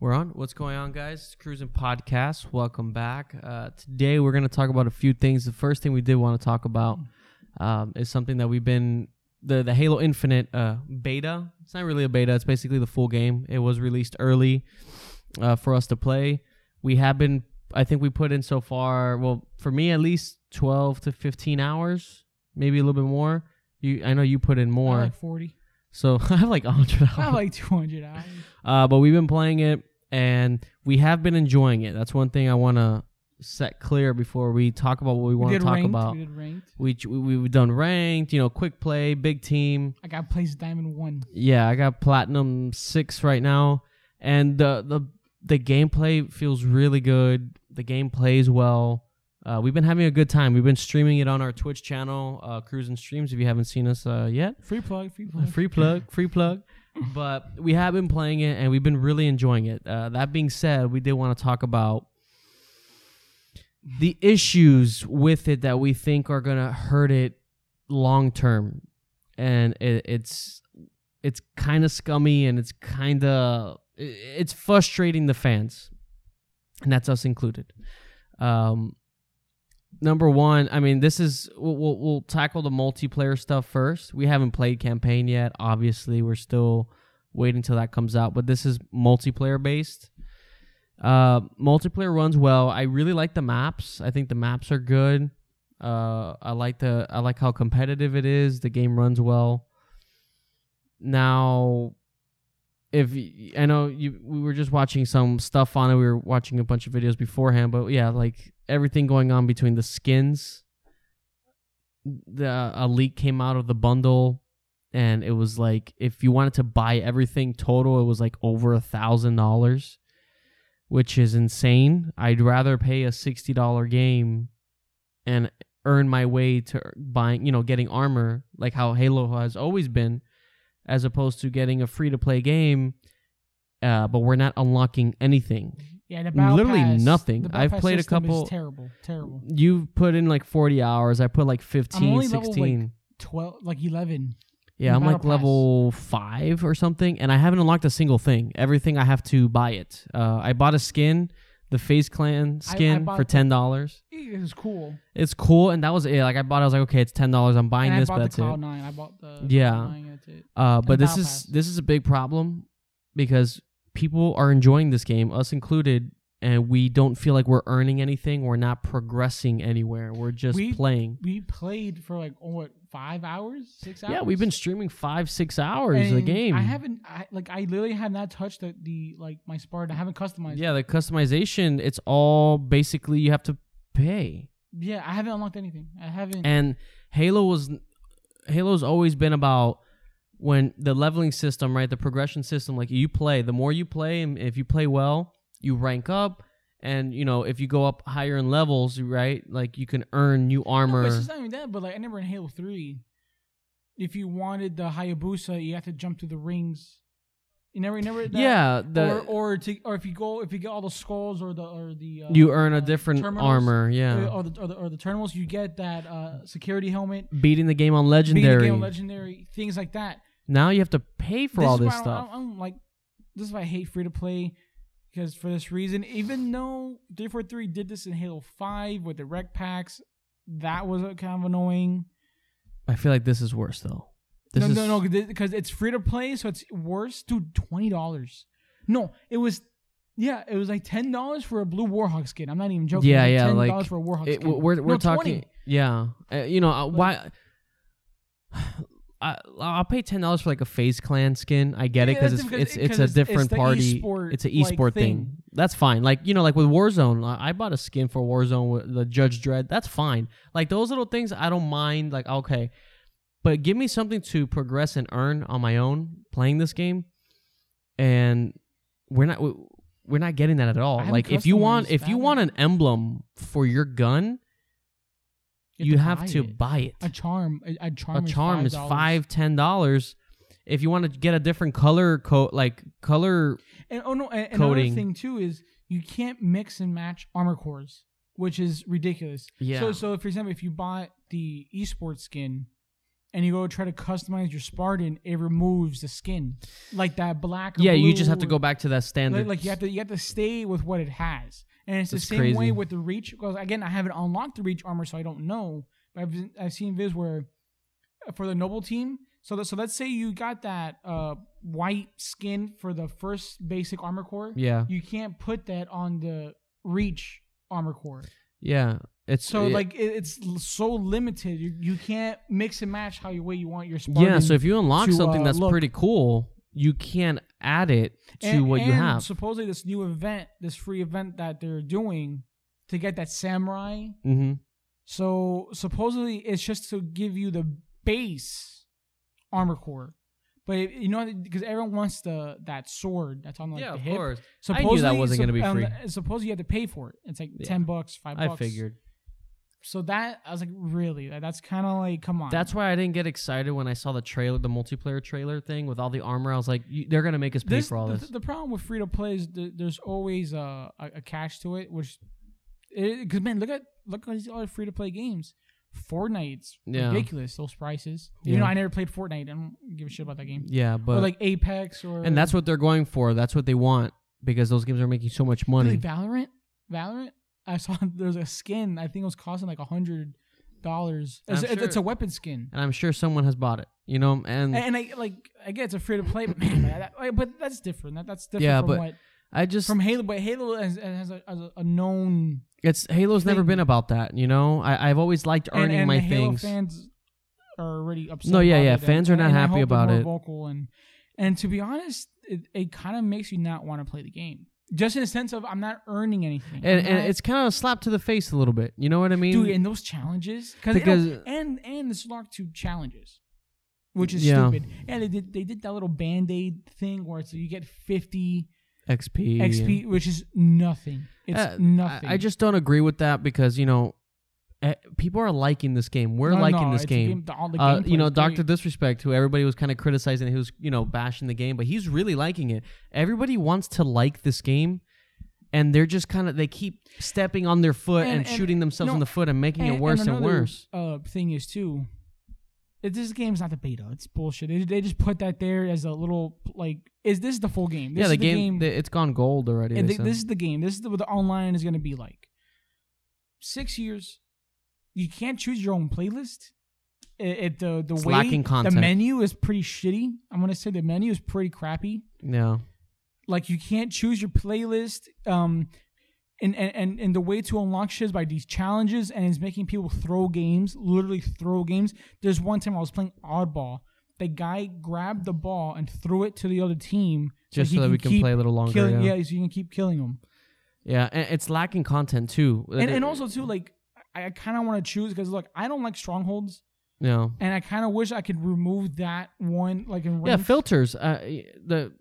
We're on. What's going on, guys? Cruising Podcast. Welcome back. Uh, today, we're going to talk about a few things. The first thing we did want to talk about um, is something that we've been the the Halo Infinite uh, beta. It's not really a beta. It's basically the full game. It was released early uh, for us to play. We have been. I think we put in so far. Well, for me at least, twelve to fifteen hours, maybe a little bit more. You, I know you put in I more. like 40. so I have like hundred hours. I have like 200 hours. Uh, but we've been playing it and we have been enjoying it. That's one thing I want to set clear before we talk about what we want to talk ranked. about. We did ranked. We, we we've done ranked, you know, quick play, big team. I got place diamond one. Yeah, I got platinum six right now, and the the the gameplay feels really good. The game plays well. Uh, we've been having a good time. We've been streaming it on our Twitch channel, uh, Cruising Streams. If you haven't seen us uh, yet, Free plug. Free plug. free plug, free plug. But we have been playing it and we've been really enjoying it. Uh, that being said, we did want to talk about the issues with it that we think are to hurt it long term. And it, it's it's kind of scummy and it's kind of it's frustrating the fans. And that's us included. Um, number one, I mean, this is we'll, we'll, tackle the multiplayer stuff first. We haven't played campaign yet. Obviously, we're still waiting till that comes out. But this is multiplayer based. Uh, multiplayer runs well. I really like the maps. I think the maps are good. Uh, I like the I like how competitive it is. The game runs well. Now, if I know you, we were just watching some stuff on it. We were watching a bunch of videos beforehand, but yeah, like everything going on between the skins. The a leak came out of the bundle, and it was like if you wanted to buy everything total, it was like over a thousand dollars, which is insane. I'd rather pay a sixty dollar game, and earn my way to buying, you know, getting armor like how Halo has always been, as opposed to getting a free to play game. Uh, but we're not unlocking anything. Yeah, the battle Literally pass- nothing. the I've played a couple- terrible. Terrible. You've put in like 40 hours. I put like 15, only level, 16. 12, like 11. yeah, I'm like Pass. level 5 or something. And I haven't unlocked a single thing. Everything I have to buy it. Uh, I bought a skin, the FaZe Clan I- I skin for $10. It was cool. It's cool. And that was it. Like I bought it. I was like, okay, it's $10. I'm buying and this, I but bought that's the it. Nine. I bought the Yeah. Cloud Nine, that's it. Uh, but the this Battle is Pass. this is a big problem because people are enjoying this game, us included, and we don't feel like we're earning anything. We're not progressing anywhere. We're just We- playing. We played for like oh, what five hours, six hours. Yeah, we've been streaming five, six hours a And game. I haven't, I, like, I literally have not touched the, the like my Spartan. I haven't customized. Yeah, the customization. It's all basically you have to pay. yeah, I haven't unlocked anything. I haven't. And Halo was Halo's always been about when the leveling system, right? The progression system. Like you play, the more you play, and if you play well, you rank up. And you know, if you go up higher in levels, right? Like you can earn new No, armor. but it's not even that. But like, I remember in Halo Three, if you wanted the Hayabusa, you have to jump through the rings. You never, you never. That, yeah, the or or to or if you go if you get all the skulls or the or the uh, you earn a different armor. Yeah, or the, or the or the terminals, you get that uh, security helmet. beating the game on legendary. the game legendary things like that. now you have to pay for this all this why I don't- stuff. I don't, I don't like this is why I hate free to play because for this reason, even though 343 did this in Halo 5 with the REQ packs, that was kind of annoying. I feel like this is worse though. This no, is, no, no, because it's free to play, so it's worse. Dude, twenty dollars. No, it was. Yeah, it was like ten dollars for a blue Warhawk skin. I'm not even joking. Yeah, yeah, ten like, dollars for a Warhawk It, skin. we're we're No, talking, 20. yeah. Uh, you know uh, why? I, I'll pay ten dollars for like a FaZe Clan skin. I get it because it's it's it's because a different it's party. esport, it's an like, esport thing. thing. That's fine. Like you know, like with Warzone, I I bought a skin for Warzone with the Judge Dredd. That's fine. Like those little things, I don't mind. Like okay, but give me something to progress and earn on my own playing this game, and we're not we're not getting that at all. Like if you want if you want an emblem for your gun, you have to buy buy it. it. a charm. A, a charm. A charm is $5. five ten dollars. If you want to get a different color coat, like color, And oh no, and, and Coding. another thing too is you can't mix and match armor cores, which is ridiculous. Yeah. So so for example, if you bought the esports skin, and you go try to customize your Spartan, it removes the skin, like that black. Yeah, you just have to go back to that standard. like, like you have to you have to stay with what it has, and it's That's the same way with the reach. Because again, I haven't unlocked the reach armor, so I don't know. But I've I've seen vids where uh, for the noble team. So that, so let's say you got that uh, white skin for the first basic armor core. yeah, You can't put that on the reach armor core. yeah. It's So it- like it, it's so limited. You, you can't mix and match how you way you want your Spartan. yeah. So if you unlock to, something uh, that's look. pretty cool, you can add it to And- what you and have. Supposedly, this new event, this free event that they're doing to get that samurai. mm-hmm. So supposedly, it's just to give you the base armor core. But it- you know, because everyone wants the that sword that's on like yeah, the of hip. course. Supposedly, that wasn't gonna be um, free. Supposedly, you have to pay for it. It's like Yeah. ten bucks, five bucks. I figured. So that I was like, really? That's kind of like, come on. That's why I didn't get excited when I saw the trailer, the multiplayer trailer thing with all the armor. I was like, you, they're gonna make us pay this, for all the, this. the problem with free to play is th- there's always a, a catch to it, which because man, look at look at these other free to play games. Fortnite's Yeah. ridiculous those prices. Yeah. You know, I never played Fortnite. I don't give a shit about that game. yeah, or but like Apex or and that's what they're going for. That's what they want because those games are making so much money. really Valorant. Valorant. I saw there's a skin. I think it was costing like a hundred dollars. It's, I'm it's- a weapon skin. and I'm sure someone has bought it. You know, and And, and I like I get it's a free to play, but man, that, but that's different. That, that's different Yeah, from but what I just from Halo. But Halo has, has, a, has a, known it's Halo's never been about that. You know, I, I've always liked earning and my the Halo things. fans are already upset. No, yeah, yeah, fans and, are not and happy about more it. Vocal and and to be honest, it, it kind of makes you not want to play the game. Just in a sense of I'm not earning anything. and, and it's kind of a slap to the face a little bit. You know what I mean? dude, and those challenges cause, Because- and and it's locked to challenges, which is Yeah. stupid. And they did they did that little band aid thing where it's you get 50 XP. XP, which is nothing. It's Uh, nothing. I, I just don't agree with that because you know, eh, people are liking this game. We're No, liking no, this game. the- the Uh, you know, Doctor. Disrespect, who everybody was kind of criticizing, who's you know bashing the game, but he's really liking it. Everybody wants to like this game, and they're just kind of they keep stepping on their foot and, And- and- shooting themselves no, in the foot and making it worse and, worse. Uh, thing is too, it, this game's not the beta. It's bullshit. They, they just put that there as a little like. Is this the full game? This yeah, is the game, the- it's gone gold already. and th- this is the game. This is the, what the online is going to be like. Six years, you can't choose your own playlist. It, it the the It's way lacking content. the menu is pretty shitty. I'm gonna say the menu is pretty crappy. yeah, Like you can't choose your playlist. Um, and and and, the way to unlock shit is by these challenges, and it's making people throw games, literally throw games. There's one time I was playing oddball. The guy grabbed the ball and threw it to the other team, just he so that we can play a little longer. killing. yeah. Yeah, so you can keep killing them. Yeah, and it's lacking content too. And and also too, like I, I kind of want to choose because look, I don't like strongholds, know, and I kind of wish I could remove that one, like in yeah, filters. Uh, the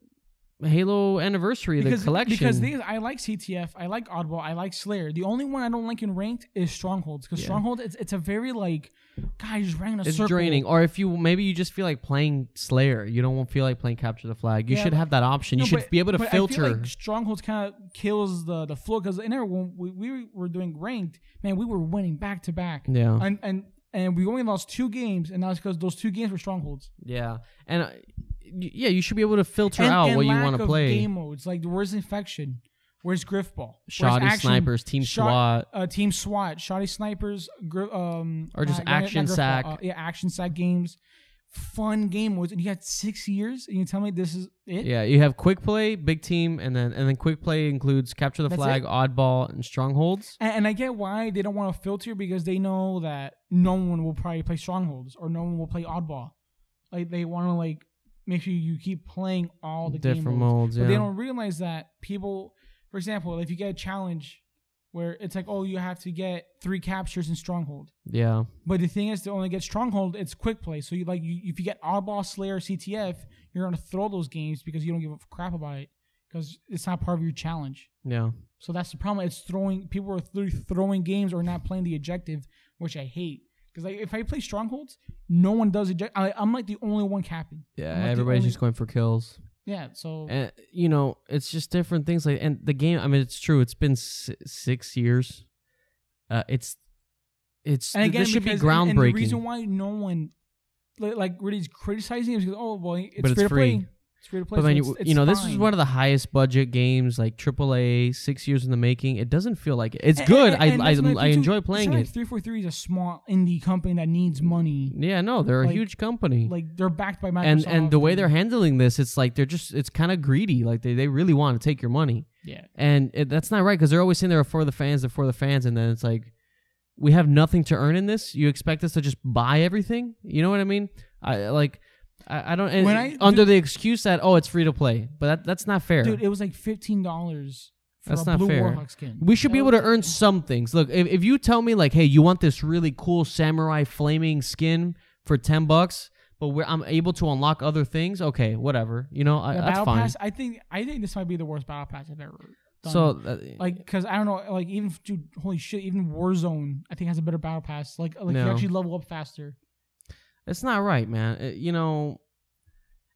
Halo Anniversary, because, the collection. Because these, I like CTF, I like Oddball, I like Slayer. The only one I don't like in ranked is Strongholds because Yeah. Stronghold it's it's a very like, you just ran in a it's circle. draining. Or if you maybe you just feel like playing Slayer, you don't feel like playing Capture the Flag. You Yeah, should have that option. You should but- be able to but I feel filter. like Strongholds kind of kills the the flow because in there when we, we were doing ranked, man, we were winning back to back, yeah, and and and we only lost two games, and that's because those two games were Strongholds. yeah, and uh, yeah, you should be able to filter and, out and what you want to play. Game modes like where's infection, where's griffball, where's Shoddy action, snipers, team SWAT. uh, team SWAT, shotty snipers, um, Or just not- not- not action sack. uh, yeah, action sack games, fun game modes, and you had six years, and you tell me this is it? Yeah, you have quick play, big team, and then and then quick play includes capture the That's flag, it. oddball, and strongholds. And, and I get why they don't want to filter because they know that no one will probably play strongholds or no one will play oddball. Like they want to like make sure you keep playing all the Different modes. But yeah. they don't realize that people, for example, if you get a challenge where it's like, oh, you have to get three captures in Stronghold. yeah. But the thing is, to only get Stronghold, it's quick play. So you like, you, if you get Oddball, Slayer, CTF, you're gonna throw those games because you don't give a crap about it because it's not part of your challenge. Yeah. So that's the problem. It's throwing people are th- throwing games or not playing the objective, which I hate. Because like if I play Strongholds, no one does eject. I, I'm like the only one capping. Yeah. Like Everybody's only- just going for kills. Yeah. So And you know, it's just different things. Like, and the game. I mean, it's true. It's been s- six years. Uh, it's it's and again, this should be groundbreaking. And the reason why no one like, like really is criticizing is because oh well it's But it's free to free. play. It's free to play. But so then it's, you, it's you know, this is one of the highest budget games, like AAA, six years in the making. It doesn't feel like it. It's And- good. and- and I my I, I enjoy playing it. Three four three is a small indie company that needs money. Yeah, no, they're a huge company. Like they're backed by Microsoft. and and the way they're handling this, it's like they're just it's kind of greedy. Like they, they really want to take your money, yeah. and it, that's not right because they're always saying they're for the fans, they're for the fans, and then it's like we have nothing to earn in this. You expect us to just buy everything? You know what I mean? I like. I, I don't and When I- under the excuse that oh it's free to play, but that, that's not fair. Dude, it was like fifteen dollars for That's a not blue fair. Warhawk skin. We should be able to earn some things. Look, if, if you tell me like, hey, you want this really cool samurai flaming skin for ten bucks, but we're, I'm able to unlock other things, okay, whatever. You know, I, that's battle fine. pass. I think I think this might be the worst battle pass I've ever done. so, uh, like, cause I don't know, like even dude, holy shit, even Warzone I think has a better battle pass. Like, like you actually level up faster. It's not right, man. Uh, you know.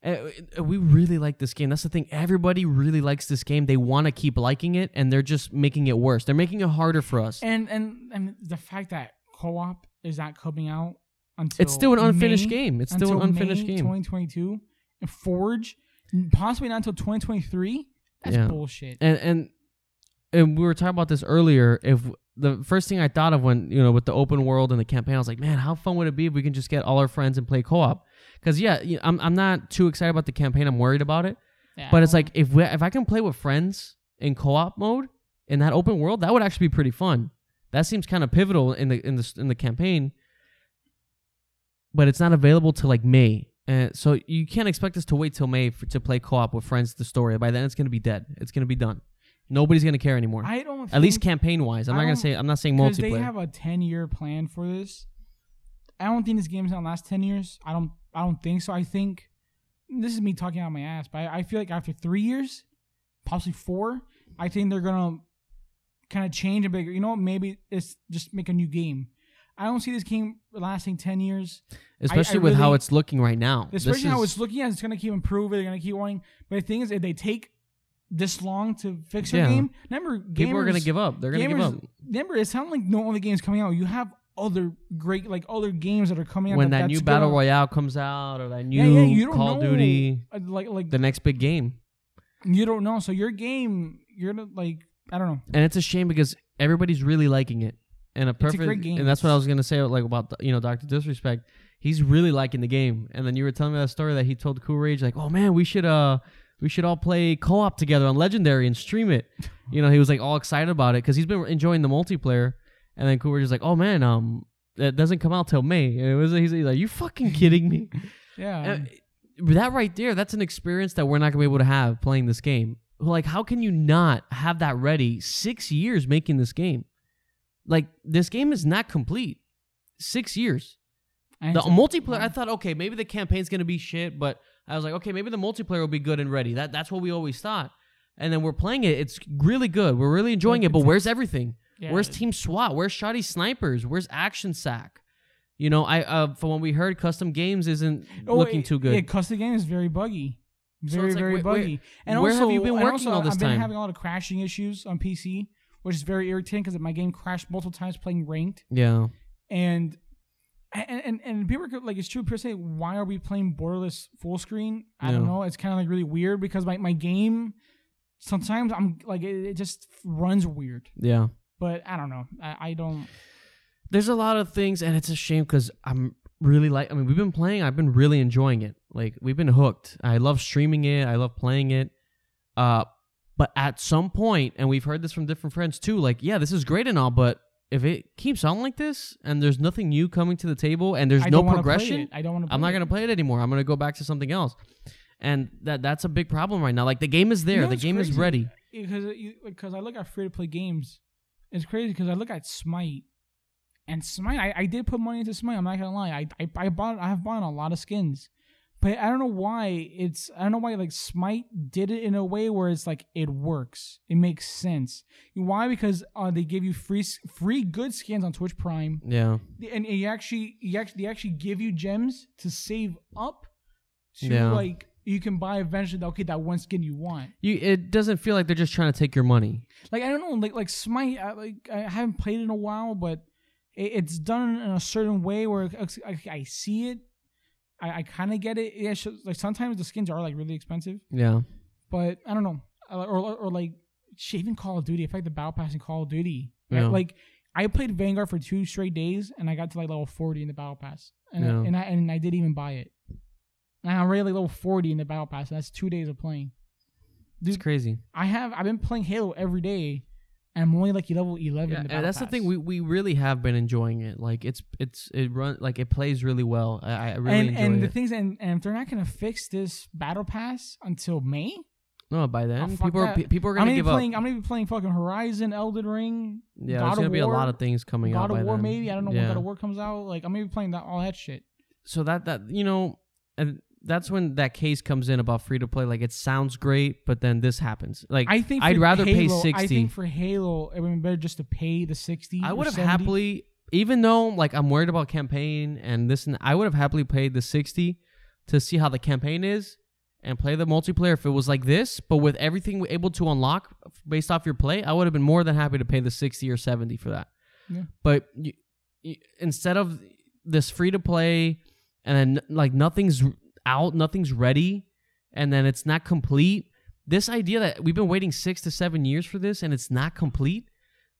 uh, We really like this game. That's the thing. Everybody really likes this game. They want to keep liking it, and they're just making it worse. They're making it harder for us. And and and the fact that co-op is not coming out until It's still an unfinished May- game. It's still an unfinished May game. 2022. And Forge, possibly not until 2023. That's Yeah. bullshit. and and and we were talking about this earlier. If the first thing I thought of when you know with the open world and the campaign, I was like, man, how fun would it be if we can just get all our friends and play co-op? Because yeah, you- I'm I'm not too excited about the campaign. I'm worried about it, Yeah, but it's like if we, if I can play with friends in co-op mode in that open world, that would actually be pretty fun. That seems kind of pivotal in the in the in the campaign. But it's not available till like May. And so you can't expect us to wait till May for, to play co-op with friends. The story by then it's gonna be dead. It's gonna be done. Nobody's gonna care anymore. I don't. At least campaign wise. I'm I not gonna don't- say I'm not saying because they have a 10 year plan for this. I don't think this game's gonna last 10 years. I don't. I don't think so. I think this is me talking out my ass, but I, I feel like after three years, possibly four, I think they're gonna kind of change a like, you know, what, maybe it's just make a new game. I don't see this game lasting 10 years. Especially with how really- it's looking right now. This Especially how is- it's looking at, it's gonna keep improving. They're gonna keep wanting. But the thing is, if they take this long to fix your Yeah. game, remember, gamers, people are gonna give up. They're gonna give gamers- up Remember, it's not like no other games coming out. You have other great, like other games that are coming out. when that that's new gonna- battle royale comes out or that new yeah, yeah, you don't Call of know. Duty, Uh, like, like the next big game. you don't know. So your game, you're gonna like, I don't know. And it's a shame because everybody's really liking it. And a a perfect great game. and that's what I was gonna say like about you know Doctor Disrespect. He's really liking the game. And then you were telling me that story that he told CouRage like, oh man, we should uh we should all play co-op together on Legendary and stream it. You know, he was like all excited about it because he's been enjoying the multiplayer. And then Rage is like, oh man, um, it doesn't come out till May. And it was he's like, you fucking kidding me? Yeah, Uh, that right there, that's an experience that we're not gonna be able to have playing this game. Like, how can you not have that ready? Six years making this game. Like, this game is not complete. Six years. And The multiplayer, I thought, okay, maybe the campaign's gonna be shit, but I was like, okay, maybe the multiplayer will be good and ready. That that's what we always thought. And then we're playing it. It's really good. We're really enjoying it. But where's everything? yeah, Where's Team SWAT? Where's Shotty Snipers? Where's Action Sack? You know, I uh, from what we heard, custom games isn't Oh, looking it- too good. Yeah, custom game is very buggy. So Very, like, very wait- wait, buggy. and where also, have you been working also, all this I've been having a lot of crashing issues on PC, which is very irritating because my game crashed multiple times playing ranked. yeah. And and and, and people are like, it's true. People say, why are we playing borderless full screen? I don't know. It's kind of like really weird because my, my game sometimes I'm like it, it just runs weird. Yeah. But I don't know. I, I don't. There's a lot of things, and it's a shame because I'm really like. I mean, we've been playing. I've been really enjoying it. Like we've been hooked. I love streaming it. I love playing it. Uh, but at some point, and we've heard this from different friends too. Like, yeah, this is great and all, but if it keeps on like this, and there's nothing new coming to the table, and there's I no don't wanna play progression. I don't want to. I'm not gonna play it anymore. I'm gonna go back to something else. And that that's a big problem right now. Like the game is there. You know the game is ready. because because I look at free to play games. It's crazy because I look at Smite, and Smite. I, I did put money into Smite. I'm not gonna lie. I, I I bought I have bought a lot of skins, but I don't know why it's I don't know why like Smite did it in a way where it's like it works. It makes sense. Why? Because uh, they give you free free good skins on Twitch Prime, Yeah. and you actually you actually they actually give you gems to save up to Yeah. like you can buy eventually. Okay, that one skin you want. You. It doesn't feel like they're just trying to take your money. like I don't know, like like Smite, I, like I haven't played in a while, but it, it's done in a certain way where I see it. I, I kind of get it. Yeah, like sometimes the skins are like really expensive, Yeah. but I don't know. Or or, or like even Call of Duty. I feel like the battle pass in Call of Duty. Yeah. Like I played Vanguard for two straight days, and I got to like level forty in the battle pass, and Yeah. I, and I and I didn't even buy it. And I'm already like level forty in the battle pass. And that's two days of playing. It's crazy. I have I've been playing Halo every day, and I'm only like level eleven. Yeah, and that's the thing. We we really have been enjoying it. Like it's it's it run like it plays really well. I, I really and enjoy and the things and, and if they're not gonna fix this battle pass until May, no, by then Oh, people are that. pe- people are I'm gonna gonna be give playing. up. I'm gonna be playing fucking Horizon, Elden Ring, Yeah, God there's gonna be a lot of things coming out God of War. then. Maybe I don't know yeah. when God of War comes out. Like I'm gonna be playing that all that shit. so that that you know and that's when that case comes in about free to play like it sounds great but then this happens like I think i'd rather pay 60 I think for Halo, it would be better just to pay the sixty. I would have 70. happily even though like i'm worried about campaign and this and i would have happily paid the 60 to see how the campaign is and play the multiplayer if it was like this but with everything able to unlock based off your play i would have been more than happy to pay the 60 or 70 for that Yeah. but you, you, instead of this free to play and then like nothing's out nothing's ready and then it's not complete. This idea that we've been waiting six to seven years for this and it's not complete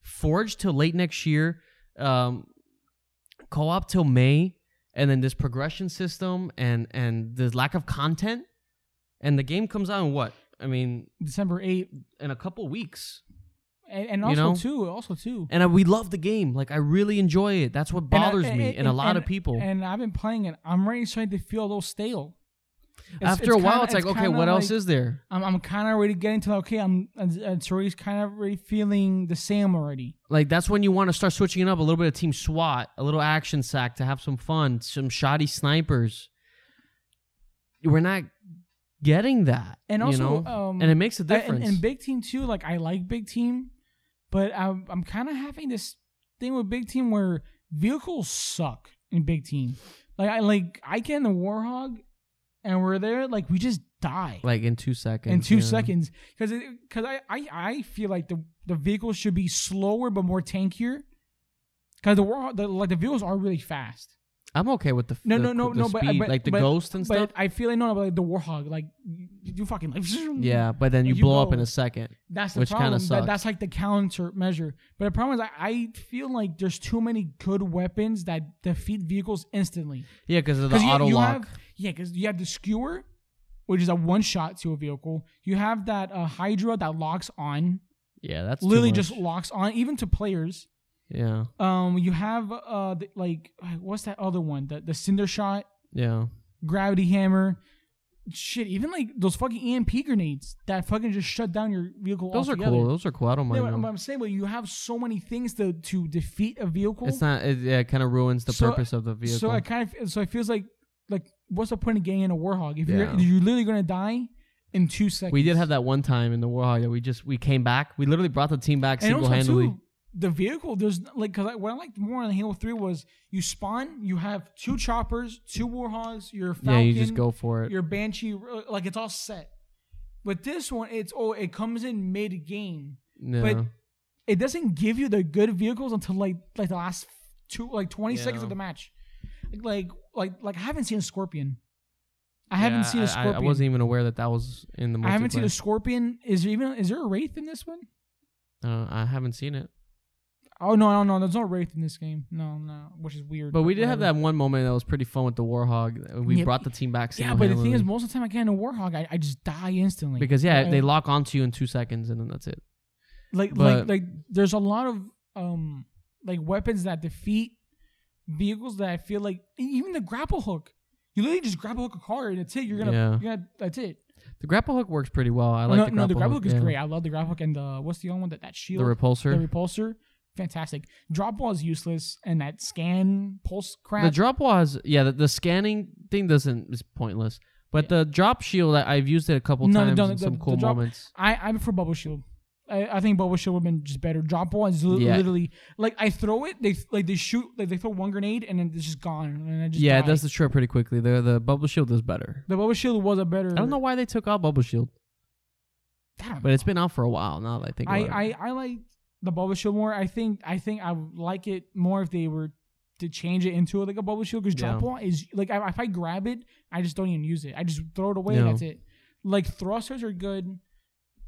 forged till late next year um, co-op till may and then this progression system and and the lack of content and the game comes out in what? I mean December eighth, in a couple weeks and, and You also know? too, also too. and I, we love the game like i really enjoy it that's what And I- bothers me and, a lot of people And I've been playing it. I'm already starting to feel a little stale. It's- after a while kinda- it's like okay kinda what else like- is there I'm, I'm kind of already getting to okay. I'm it's already kind of already feeling the same already. like that's when you want to start switching it up a little bit of team SWAT, a little action sack to have some fun, some shotty snipers. We're not getting that, And you also, know? um, and it makes a difference. And, and big team too. Like I like big team, but I'm I'm kind of having this thing with big team where vehicles suck in big team. Like I like I in the Warthog, and we're there like we just die like in two seconds. in two yeah. seconds because because I, I I feel like the the vehicles should be slower but more tankier. Because the Warthog, the, like the vehicles are really fast. I'm okay with the No, the, no, no, the no, but- speed, but- like the but- ghost and But stuff. I feel like no, no, but like the Warthog, like you, you fucking like Yeah, but then you, you blow up in a second. That's the Which problem. That, that's like the counter measure. But the problem is, I, I feel like there's too many good weapons that defeat vehicles instantly. Yeah, because of the 'Cause auto you lock. have- yeah, because you have the skewer, which is a one shot to a vehicle. You have that uh, Hydra that locks on, yeah, that's literally just locks on, even to players. Yeah, Um, you have uh, the, like what's that other one? The the cinder shot, yeah. gravity hammer. Shit, even like those fucking EMP grenades that fucking just shut down your vehicle. Those are cool. Those are cool. I don't mind but, them. I'm saying, but you have so many things to to defeat a vehicle. It's not. It, yeah, it kind of ruins the So- purpose of the vehicle. So I kind of so it feels like like what's the point of getting in a warthog if Yeah. you're you're literally gonna die in two seconds. we did have that one time in the Warthog that we just we came back. We literally brought the team back single handedly. The vehicle there's like because what I liked more on Halo Three was you spawn, you have two choppers, two warthogs, your falcon, Yeah, you just go for it. your banshee, uh, like it's all set. But this one, it's oh, it comes in mid game. Yeah. but it doesn't give you the good vehicles until like like the last two like 20 Yeah. seconds of the match like like like i haven't seen a scorpion i haven't seen a scorpion I, I wasn't even aware that that was in the. I haven't seen a scorpion is there even is there a wraith in this one Uh, I haven't seen it, oh no no no there's no wraith in this game no no which is weird but we did have that one moment that was pretty fun with the Warthog. We Yeah, brought the team back. yeah but the thing is most of the time i get in a warthog i, I just die instantly because yeah, they lock onto you in two seconds and then that's it. like but- like like there's a lot of um like weapons that defeat vehicles that I feel like even the grapple hook. You literally just grapple hook a car and that's it. You're gonna, Yeah. you're gonna that's it. The grapple hook works pretty well. I like no, the no, grapple the grapple hook. hook is yeah. great. I love the grapple hook and the what's the other one that that shield, The repulsor. the repulsor, fantastic. Drop wall is useless, and that scan pulse crap. The drop was yeah. The, the scanning thing doesn't is pointless. But the drop shield, I, I've used it a couple No, times no, in the- some the cool drop- moments. I I'm for bubble shield. I, I think bubble shield would have been just better. Drop wall is li- Yeah. literally like I throw it, they like they shoot, like they throw one grenade and then it's just gone, and I just Yeah, die. it does the trick pretty quickly. The the bubble shield is better. The bubble shield was a better. I don't know why they took out bubble shield, I but it's been out for a while now. That I think I, it. I I like the bubble shield more. I think I think I would like it more if they were to change it into like a bubble shield because Yeah. drop wall is like I, if I grab it, I just don't even use it. I just throw it away. No. That's it. Like thrusters are good.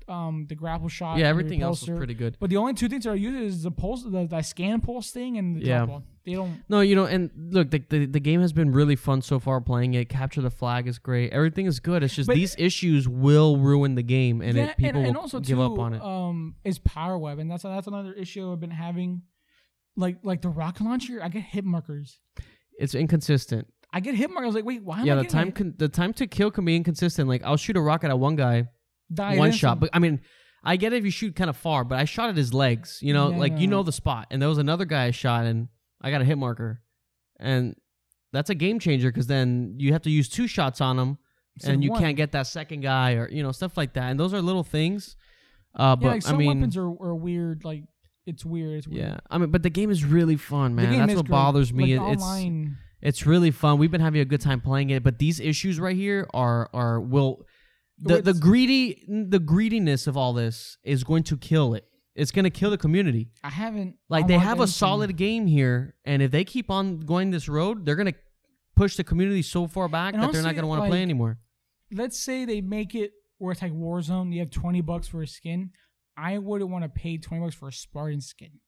Um, the grapple shot. yeah, everything else is pretty good. But the only two things that are used is the pulse, the, the scan pulse thing, and the Yeah. They don't. No, you know, and look, the, the the game has been really fun so far playing it. Capture the flag is great. Everything is good. It's just But- these issues will ruin the game, and yeah, it, people and, and will also give too, up on it. Um, is power web, and that's that's another issue I've been having. Like like the rocket launcher, I get hit markers. it's inconsistent. I get hit markers. Like, wait, why am yeah, I the time con- the time to kill can be inconsistent. Like I'll shoot a rocket at one guy, Die one shot, but I mean. I get it if you shoot kind of far, but I shot at his legs. You know, Yeah, like you no. know the spot. And there was another guy I shot, and I got a hit marker, and that's a game changer because then you have to use two shots on him, Instead and of you one. can't get that second guy or you know stuff like that. And those are little things. Uh, but yeah, like I some mean, weapons are, are weird. Like it's weird. It's weird. yeah, I mean, but the game is really fun, man. That's what bothers me. Like, It- it's online. it's really fun. We've been having a good time playing it, but these issues right here are are will the the greedy the greediness of all this is going to kill it. It's going to kill the community. I haven't Like they have a anything. solid game here, and if they keep on going this road, they're going to push the community so far back And that they're not honestly, going to want to play like, anymore. Let's say they make it where it's like Warzone. You have twenty bucks for a skin. I wouldn't want to pay twenty bucks for a Spartan skin.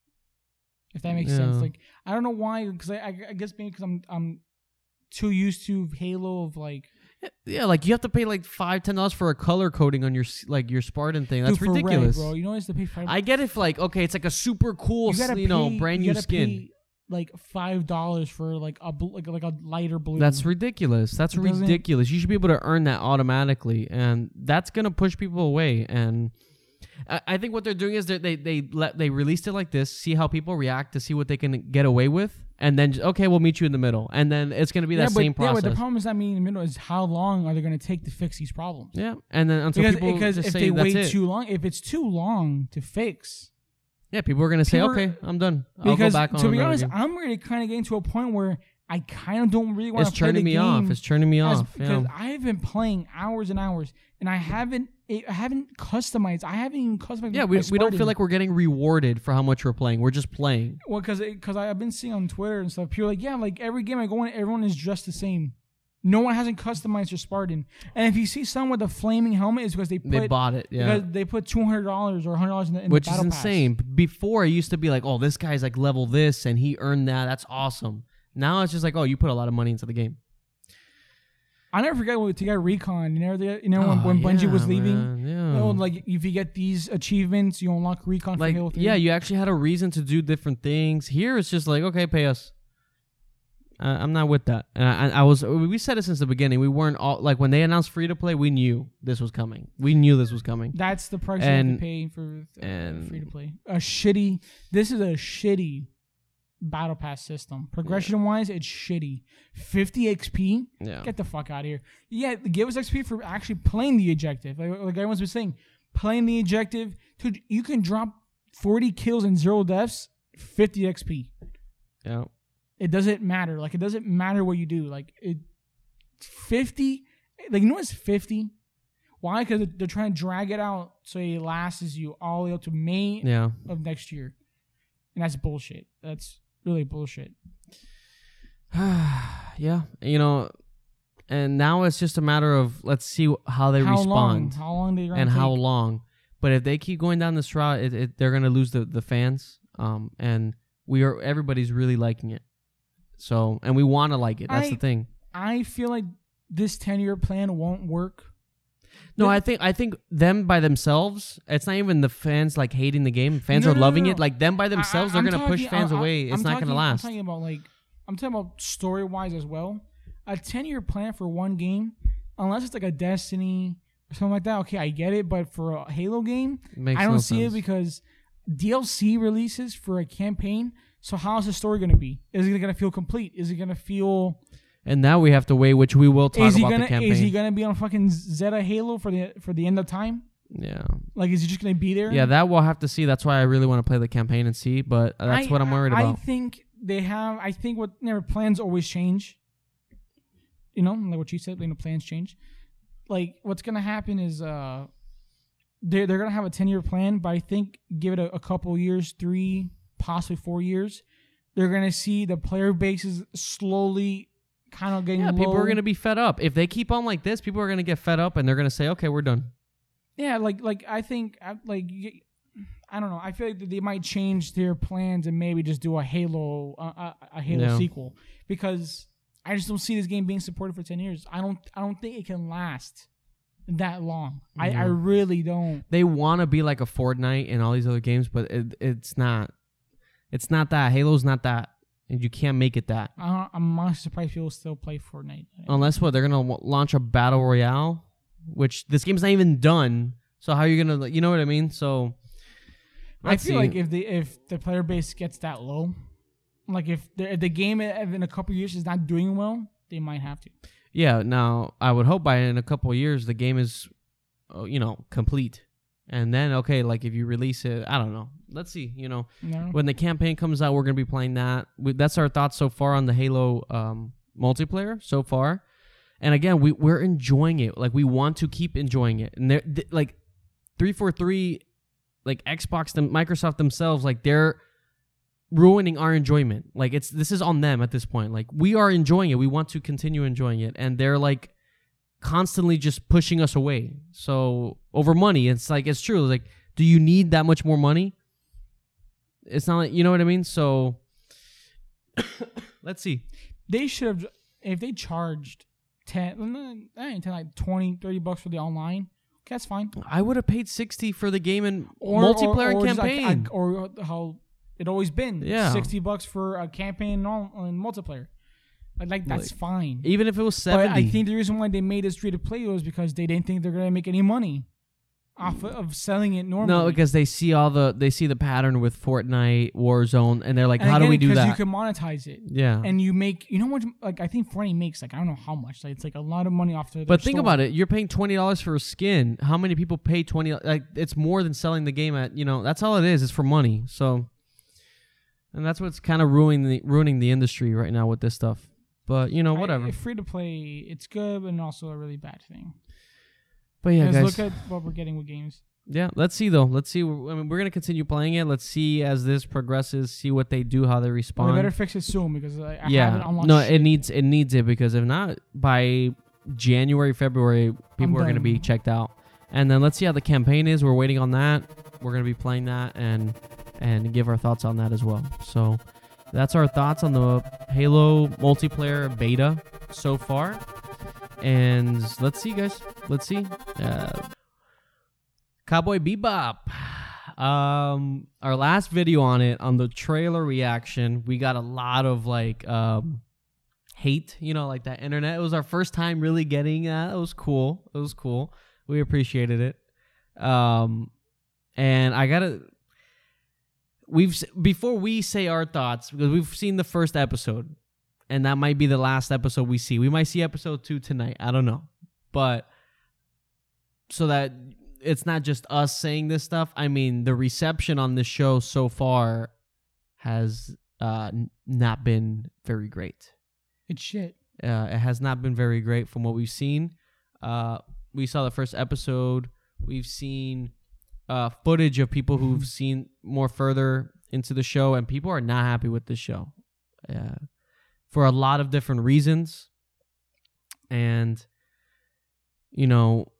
If that makes sense. Yeah. Like I don't know why. Because I, I, I guess maybe because I'm I'm too used to Halo of like Yeah, like you have to pay like five, ten dollars for a color coding on your like your Spartan thing. That's dude, for red, ridiculous. bro. You know, it's to pay five. I get if like okay, it's like a super cool, you you, gotta you know, pay- brand you new gotta skin. pay, like five dollars for like a bl- like like a lighter blue. That's ridiculous. That's It doesn't- ridiculous. You should be able to earn that automatically, and that's gonna push people away. And I, I think what they're doing is that they they let they released it like this, see how people react to see what they can get away with, and then okay, we'll meet you in the middle, and then it's gonna be that yeah, same but, Yeah, but the problem is not meeting in the middle is how long are they going to take to fix these problems? Yeah, and then until because people because if say they wait it. too long, if it's too long to fix, yeah, people are gonna say, people are- okay, I'm done. I'll go back on to be honest, game." I'm really kind of getting to a point where I kind of don't really want to play the turning me off. It's turning me as- off. because Yeah. I've been playing hours and hours, and I haven't I haven't customized. I haven't even customized. Yeah, we, we don't feel like we're getting rewarded for how much we're playing. We're just playing. well because because I've been seeing on Twitter and stuff. People are like yeah, like every game I go in, everyone is dressed the same. No one hasn't customized their Spartan. And if you see someone with a flaming helmet, it's because they put They bought it. Yeah. because they put two hundred dollars or hundred dollars in the in which the is battle pass. insane. Before it used to be like, oh, this guy's like level this and he earned that. That's awesome. Now it's just like, oh, you put a lot of money into the game. I never forget when to get recon. You know, the, you know when, Oh, when Bungie was leaving. man, You yeah. know, like if you get these achievements, you unlock recon like for Halo 3. yeah, you actually had a reason to do different things. Here it's just like, okay, pay us. Uh, I'm not with that. And I, I was we said it since the beginning. We weren't all like when they announced free to play, we knew this was coming. We knew this was coming. That's the price you have And- to pay for and- free to play. A shitty. This is a shitty battle pass system. Progression wise, it's shitty. 50 XP. Yeah. Get the fuck out of here. Yeah, give us XP for actually playing the objective. Like, like everyone's been saying, playing the objective. Dude, you can drop 40 kills and zero deaths, 50 XP. Yeah. It doesn't matter. Like it doesn't matter what you do. Like it, fifty. Like you know what's fifty? Why? Because they're trying to drag it out so it lasts you all the way up to May Yeah. of next year, and that's bullshit. That's really bullshit. yeah. You know, and now it's just a matter of let's see how they how long? respond. How long they and how long. But if they keep going down this route, it, it, they're gonna lose the, the fans. Um, and we are everybody's really liking it. So and we want to like it. That's I- the thing. I feel like this ten year plan won't work. No, I think I think them by themselves. It's not even the fans like hating the game. Fans No, are no, no, loving no. it. Like them by themselves, I- they're I'm gonna push talking- fans I- I- away. It's I'm not talking- gonna last. I'm talking about like I'm talking about story wise as well. A ten year plan for one game, unless it's like a Destiny or something like that. Okay, I get it, but for a Halo game, Makes I don't no see sense. it because DLC releases for a campaign. So how's the story gonna be? Is it gonna feel complete? Is it gonna feel? And now we have to wait, which we will talk Is he about gonna? the campaign. Is he gonna be on fucking Zeta Halo for the for the end of time? yeah, Like, is he just gonna be there? yeah, that we'll have to see. That's why I really want to play the campaign and see. But that's I- what I'm worried I, about. I think they have. I think what their plans always change. You know, like what you said, you know, plans change. Like what's gonna happen is uh, they're they're gonna have a ten year plan, but I think give it a, a couple years, three, possibly four years, They're gonna see the player bases slowly kind of getting Yeah, people are going to be fed up. If they keep on like this, people are going to get fed up and they're going to say, "Okay, we're done." Yeah, like like I think I- like I don't know. I feel like they might change their plans and maybe just do a Halo uh, a, a Halo Yeah. sequel because I just don't see this game being supported for ten years. I don't I don't think it can last that long. I, I really don't. They want to be like a Fortnite and all these other games, but it, it's not. It's not that. Halo's not that. And you can't make it that. I, I'm honestly surprised people still play Fortnite. Unless what they're gonna w- launch a battle royale, which this game's not even done. So how are you gonna, you know what I mean? So I feel see. like if the if the player base gets that low, like if the if the game in a couple years is not doing well, they might have to. yeah. Now I would hope by in a couple of years the game is, uh, you know, complete, and then okay, like if you release it, I don't know. Let's see. You know, know? when the campaign comes out, we're gonna be playing that. We, that's our thoughts so far on the Halo um, multiplayer so far. And again, we we're enjoying it. Like we want to keep enjoying it. And they're th- like three four three, like Xbox, them Microsoft themselves, like they're ruining our enjoyment. Like it's this is on them at this point. Like we are enjoying it. We want to continue enjoying it, and they're like constantly just pushing us away. So over money, it's like it's true. Like, do you need that much more money? It's not like you know what I mean. So let's see. they should have if they charged 10 mm, I ain't 10 like 20 30 bucks for the online okay, that's fine I would have paid sixty for the game and or multiplayer or, or like, campaign. I- or how it always been Yeah. 60 bucks for a campaign and, all, and multiplayer like, like that's Like, fine Even if it was but seventy, I think the reason why they made it free to play was because they didn't think they're gonna make any money off of, selling it normally no, because they see all the they see the pattern with Fortnite, Warzone, and they're like, And how do we do that? you can monetize it yeah, and you make you know what like I think Fortnite makes like I don't know how much like it's like a lot of money off the But think about it. You're paying twenty dollars for a skin. How many people pay twenty? Like it's more than selling the game at. You know, that's all it is. It's for money. So, and that's what's kind of ruining the ruining the industry right now with this stuff. But you know, whatever. free to play, it's good, and also a really bad thing. but yeah, guys. look at what we're getting with games. yeah, let's see though. Let's see. I mean, we're gonna continue playing it. Let's see as this progresses. See what they do, how they Well, respond. they better fix it soon because I, I yeah, haven't no, shit. it needs it needs it because if not, by January, February, people are going to be checked out. And then let's see how the campaign is. We're waiting on that. We're going to be playing that and and give our thoughts on that as well. So that's our thoughts on the Halo multiplayer beta so far. And let's see, guys. Let's see. Uh, Cowboy Bebop. Um, our last video on it, on the trailer reaction, we got a lot of like um hate, you know, like that internet. It was our first time really getting that. It was cool. It was cool. We appreciated it. Um, and I gotta. We've before we say our thoughts because we've seen the first episode, and that might be the last episode we see. We might see episode two tonight. I don't know, but so that it's not just us saying this stuff. I mean, the reception on this show so far has uh, not been very great. It's shit. Uh, it has not been very great from what we've seen. Uh, we saw the first episode. We've seen uh, footage of people who've seen more further into the show, and people are not happy with this show uh, for a lot of different reasons. And you know,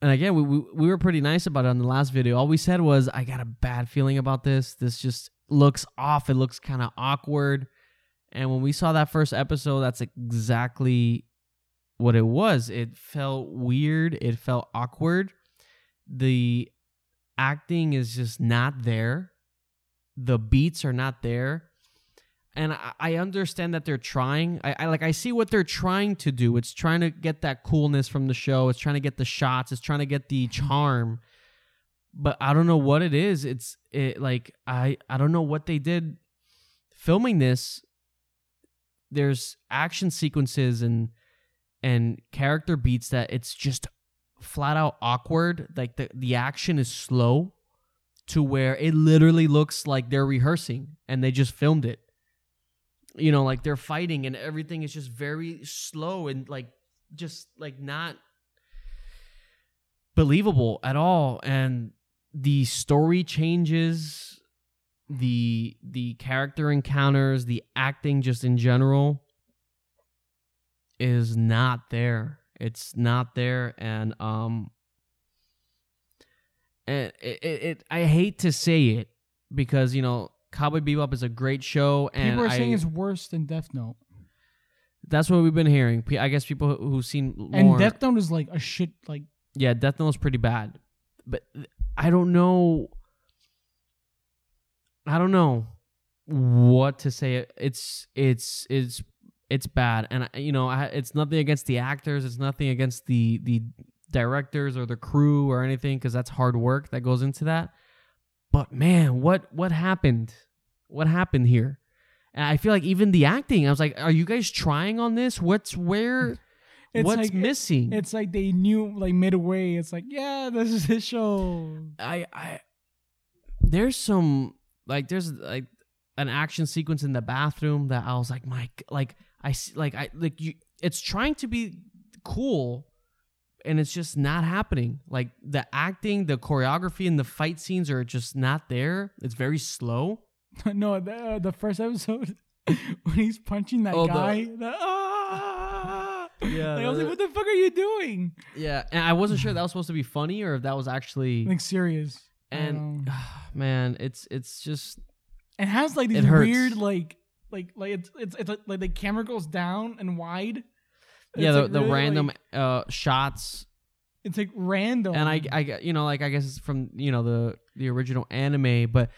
and again, we, we we were pretty nice about it on the last video. All we said was, "I got a bad feeling about this. This just looks off. It looks kind of awkward." And when we saw that first episode, that's exactly what it was. It felt weird. It felt awkward. The acting is just not there. The beats are not there. And I, understand that they're trying. I, I like I see what they're trying to do. It's trying to get that coolness from the show. It's trying to get the shots. It's trying to get the charm. But I don't know what it is. It's it like I I don't know what they did filming this there's action sequences and and character beats that it's just flat out awkward like the the action is slow to where it literally looks like they're rehearsing and they just filmed it you know like they're fighting and everything is just very slow and like just like not believable at all and the story changes the the character encounters, the acting just in general is not there. It's not there and um and it, it, it I hate to say it because you know Cowboy Bebop is a great show and People are I, saying it's worse than Death Note, that's what we've been hearing. I guess people who- who've seen more and Death Note is like a shit. Like Yeah, Death Note is pretty bad. But I don't know I don't know what to say. It's it's it's it's bad and you know, I, it's nothing against the actors, it's nothing against the the directors or the crew or anything cuz that's hard work that goes into that. But man, what what happened? What happened here? And I feel like even the acting, I was like, are you guys trying on this? What's where It's what's like- missing? it's like they knew like midway. It's like yeah, this is his show. I I there's some like there's like an action sequence in the bathroom that I was like my g- like I see like I like you it's trying to be cool and it's just not happening. Like the acting, the choreography and the fight scenes are just not there. It's very slow. no, the, uh, the first episode when he's punching that Oh, guy. the- ah! Yeah, like, I was like, what the fuck are you doing? Yeah, and I wasn't sure that was supposed to be funny or if that was actually Like serious. And know. man, it's it's just it has like these weird like like like it's it's, it's like, like the camera goes down and wide. yeah, the, like, the really, random like- uh shots it's like random. and I, I you know like i guess it's from you know the the original anime but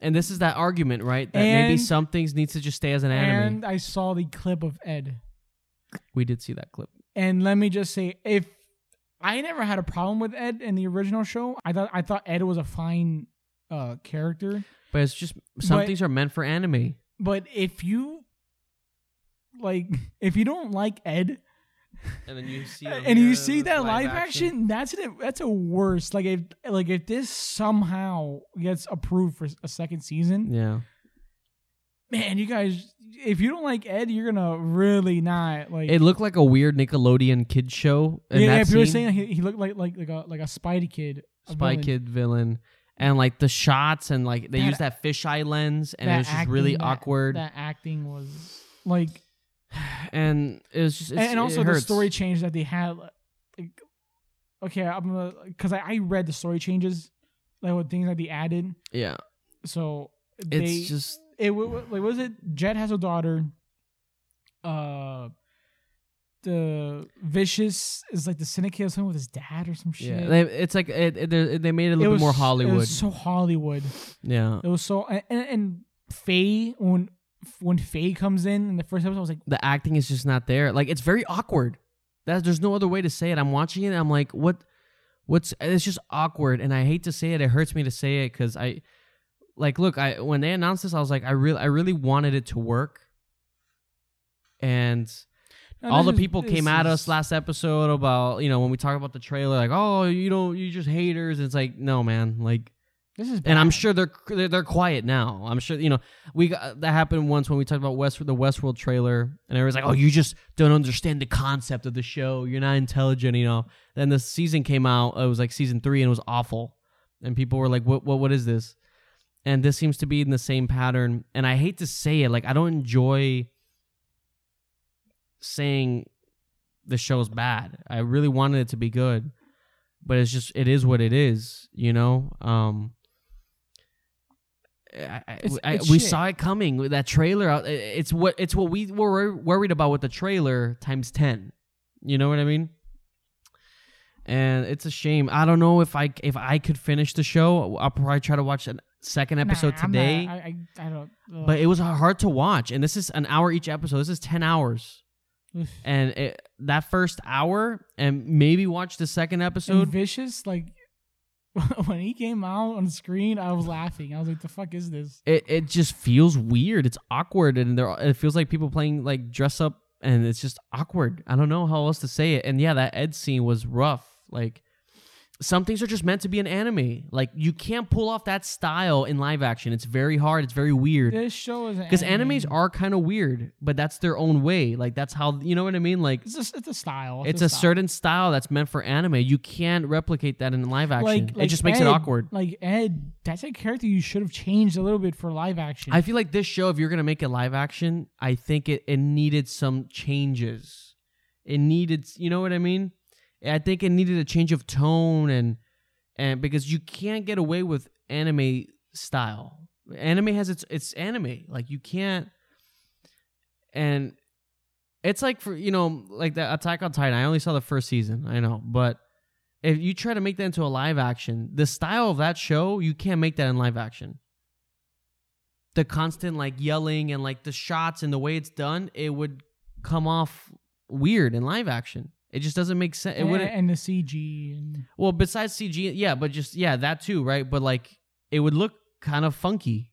and this is that argument right that maybe some things need to just stay as an anime and I saw the clip of Ed. we did see that clip And let me just say, if I never had a problem with Ed in the original show, I thought I thought Ed was a fine uh, character. but it's just some But- things are meant for anime But if you like, if you don't like Ed, and then you see and you see that live action, that's it. That's a worse. Like if like if this somehow gets approved for a second season, yeah man, you guys, if you don't like Ed, you're gonna really not like. it looked like a weird nickelodeon kid show in yeah, that if you were saying he, he looked like like like a like a Spidey kid, a spy villain. kid villain and like the shots and like they That- use that fisheye lens and it was just acting- really that- awkward That acting was like, and it was just it's, and also the story change that they had. Like, okay, I'm gonna because I, I read the story changes, like what things that they added. yeah So it's just it like was it Jet has a daughter. Uh, the vicious is like the syndicate or something with his dad or some shit. yeah they, it's like it, it, they- they made it a It little was bit more It hollywood was so Hollywood. yeah It was so and and, and Faye when when Faye comes in in the first episode, I was like, the acting is just not there. Like it's very awkward. That there's no other way to say it. I'm watching it. I'm like, what? What's? It's just awkward, and I hate to say it. It hurts me to say it because I, like, look, I when they announced this, I was like, I really, I really wanted it to work, and no, all the people came at us last episode about you know when we talk about the trailer, like, oh, you know, you just haters. It's like, no, man, like This is and I'm sure they're, they're they're quiet now. I'm sure you know we got, that happened once when we talked about West the Westworld trailer, and everyone's like, "Oh, you just don't understand the concept of the show. You're not intelligent." You know. Then the season came out. It was like season three, and it was awful. And people were like, "What what what is this?" And this seems to be in the same pattern. And I hate to say it, like I don't enjoy saying the show's bad. I really wanted it to be good, but it's just it is what it is. You know. Um. I, It's- I- it's we shit. saw it coming with that trailer out it's what it's what we were worried about with the trailer times ten. You know what I mean? And it's a shame. I don't know if I if I could finish the show. I'll probably try to watch a second episode Nah, today. not- I, I, don't. ugh. but it was hard to watch, and this is an hour each episode. This is ten hours. and it, that first hour, and maybe watch the second And episode. vicious like when he came out on screen, I was laughing. I was like, "The fuck is this?" it it just feels weird. It's awkward, and there it feels like people playing like dress up, and it's just awkward. I don't know how else to say it. And yeah, that Ed scene was rough. Like some things are just meant to be an anime. Like you can't pull off that style in live action. It's very hard. It's very weird. This show is Because animes are kind of weird, but that's their own way. Like that's how you know what I mean. Like It's a, it's a style. it's a style. certain style that's meant for anime. You can't replicate that in live action. Like, it just makes it awkward. Like Ed, that's a character you should have changed a little bit for live action. I feel like this show, if you're gonna make it live action, I think it, it needed some changes. It needed, you know what I mean? I think it needed a change of tone and and because you can't get away with anime style. Anime has its it's anime. Like you can't and it's like for you know like the Attack on Titan. I only saw the first season. I know, but if you try to make that into a live action, the style of that show, you can't make that in live action the constant like yelling and like the shots and the way it's done, it would come off weird in live action. It just doesn't make sense. It and, wouldn't. and the CG and Well, besides CG, yeah, but just yeah, that too, right? But like, it would look kind of funky.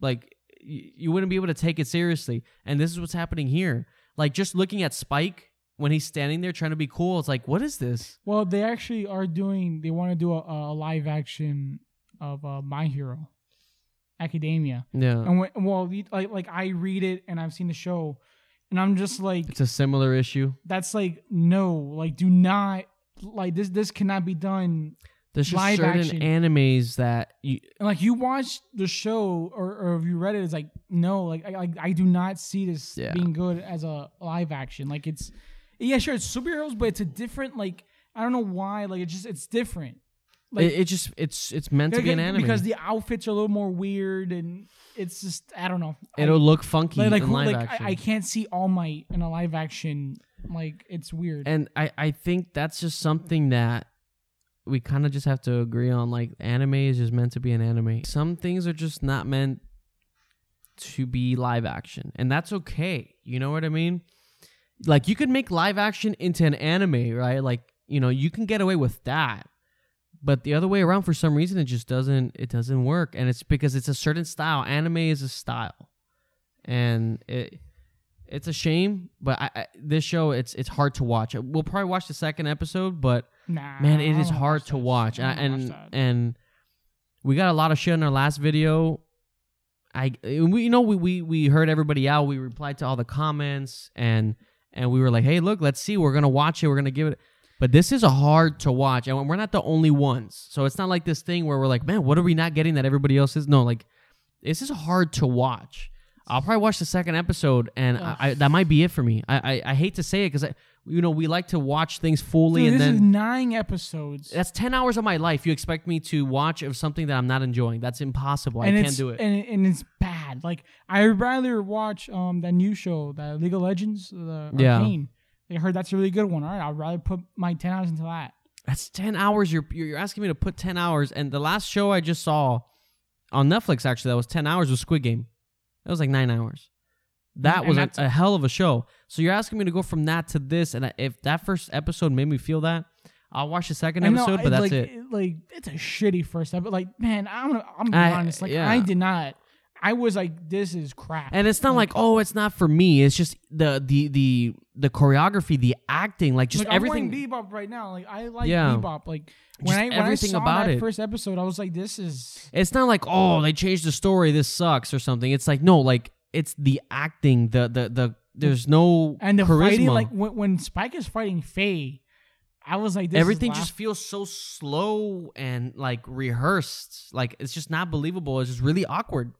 Like y- you wouldn't be able to take it seriously. And this is what's happening here. Like just looking at Spike when he's standing there trying to be cool, it's like, what is this? well, they actually are doing. They want to do a, a live action of uh, My Hero Academia. Yeah, And when, well, like like I read it and I've seen the show, and I'm just like, it's a similar issue. that's like no, like do not like this. This cannot be done. There's just Live certain action. animes that you, And like you watch the show or, or if you read it, it's like no, like I like I do not see this Yeah. being good as a live action. Like it's yeah, sure, it's superheroes, but it's a different like I don't know why. Like it's just it's different. Like it, it just it's it's meant to be an anime because the outfits are a little more weird and it's just I don't know. It'll look funky like like, in live like action. I, I can't see All Might in a live action. Like it's weird. and I, I think that's just something that we kind of just have to agree on. Like anime is just meant to be an anime. Some things are just not meant to be live action, and that's okay. You know what I mean? Like you could make live action into an anime, right? Like you know you can get away with that. But the other way around, for some reason, it just doesn't. It doesn't work, and it's because it's a certain style. Anime is a style, and it it's a shame, but I, I, this show it's it's hard to watch. We'll probably watch the second episode, but nah, man, it is it don't is wanna hard to watch. And and, watch and we got a lot of shit in our last video. I we you know we, we we heard everybody out. We replied to all the comments and and we were like, hey, look, let's see. We're gonna watch it. We're gonna give it. But this is a hard to watch, and we're not the only ones. So it's not like this thing where we're like, man, what are we not getting that everybody else is? No, like this is hard to watch. I'll probably watch the second episode, and I, I, that might be it for me. I I, I hate to say it because you know we like to watch things fully, Dude, and this then is nine episodes. that's 10 hours of my life you expect me to watch of something that I'm not enjoying. That's impossible. I can't it's, do it. And, and it's bad. Like I'd rather watch um that new show, that League of Legends, the Yeah. Arcane. I heard that's a really good one. All right, I'd rather put my ten hours into that. That's 10 hours. You're, you're asking me to put 10 hours. And the last show I just saw on Netflix, actually, that was 10 hours was Squid Game. That was like nine hours. That And was a, a hell of a show. So you're asking me to go from that to this. And if that first episode made me feel that, I'll watch the second know, episode, but that's like, it. Like it's a shitty first episode. Like man, I'm gonna, I'm gonna be I- honest. Like yeah. I did not. I was like, this is crap. And it's not like, oh, it's not for me. It's just the the the the choreography, the acting, like just like, everything. I'm Bebop right now. Like I like Yeah. Bebop. Like when Just I when everything I saw about that it. first episode, I was like, this is It's not like oh they changed the story. This sucks or something. It's like no, like it's the acting. The the the there's no and the charisma. fighting. Like when, when Spike is fighting Faye, I was like, this Everything just feels so slow and like rehearsed. Like it's just not believable. It's just really awkward.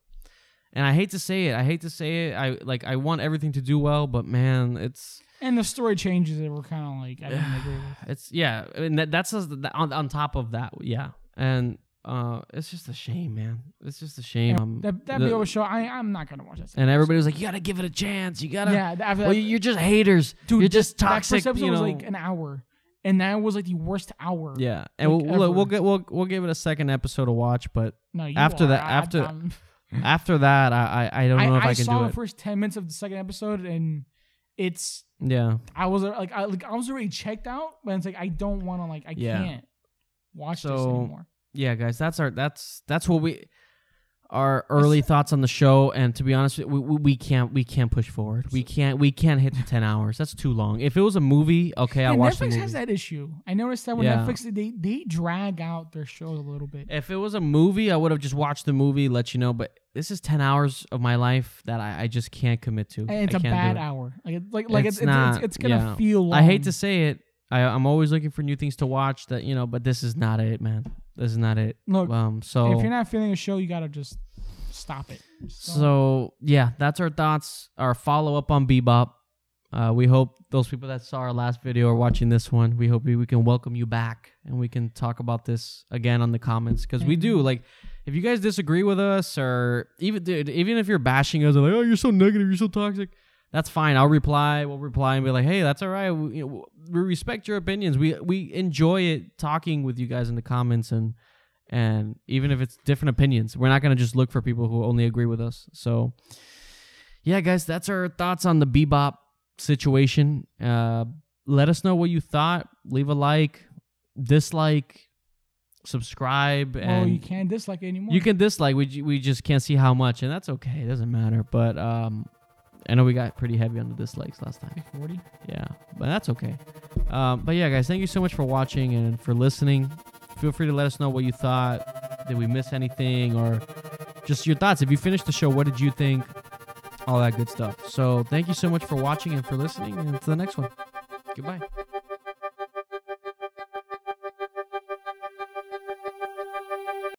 And I hate to say it. I hate to say it. I like I want everything to do well, but man, it's and the story changes that were kind of like I didn't agree with. it's yeah. Mean that, that's the- on on top of that, yeah. And uh, it's just a shame, man. It's just a shame. Um, That that the- show, I I'm not gonna watch that. and everybody was like, "You gotta give it a chance. You gotta." yeah, after Well, you're just haters. dude, you're just that toxic. first episode you know. was like an hour, and that was like the worst hour. yeah, and like, we'll, we'll we'll get we'll we'll give it a second episode to watch, but No, After that- after- after that, I I, I don't I, know if I, I can do it. I saw the first ten minutes of the second episode, and it's yeah, I was uh, like I like I was already checked out, but it's like I don't want to like I Yeah. can't watch this anymore. yeah, guys. That's our that's that's what we. Our early thoughts on the show, and to be honest, we, we, can't we can't push forward. We can't we can't hit the ten hours. That's too long. If it was a movie, okay, I'll And watch the Netflix movie. has that issue. I noticed that when Yeah. Netflix, they they drag out their shows a little bit. If it was a movie, I would have just watched the movie, let you know. But this is ten hours of my life that I, I just can't commit to. And it's I a bad it. hour. Like it's like like It's it's it's, it's, it's gonna yeah. feel. Long. I hate to say it. I, I'm always looking for new things to watch. That you know, but this is not it, man. This is not it. look. Um. So if you're not feeling a show, you gotta just stop it. So yeah, that's our thoughts. Our follow up on Bebop. Uh, we hope those people that saw our last video are watching this one. We hope we, we can welcome you back and we can talk about this again on the comments because we do like. If you guys disagree with us, or even dude, even if you're bashing us, like oh you're so negative, you're so toxic, that's fine. I'll reply. We'll reply and be like, hey, that's all right. We, you know, we respect your opinions. We we enjoy it talking with you guys in the comments and and even if it's different opinions, we're not gonna just look for people who only agree with us. So, yeah, guys, that's our thoughts on the Bebop situation. Uh, let us know what you thought. Leave a like, dislike, subscribe, well, you can't dislike anymore. you can dislike. We we just can't see how much, and that's okay. It doesn't matter. But um, I know we got pretty heavy on the dislikes last time. Forty. Yeah, but that's okay. Um, but yeah, guys, thank you so much for watching and for listening. Feel free to let us know what you thought. Did we miss anything, or just your thoughts? If you finished the show, what did you think? All that good stuff. So thank you so much for watching and for listening, and to the next one. Goodbye.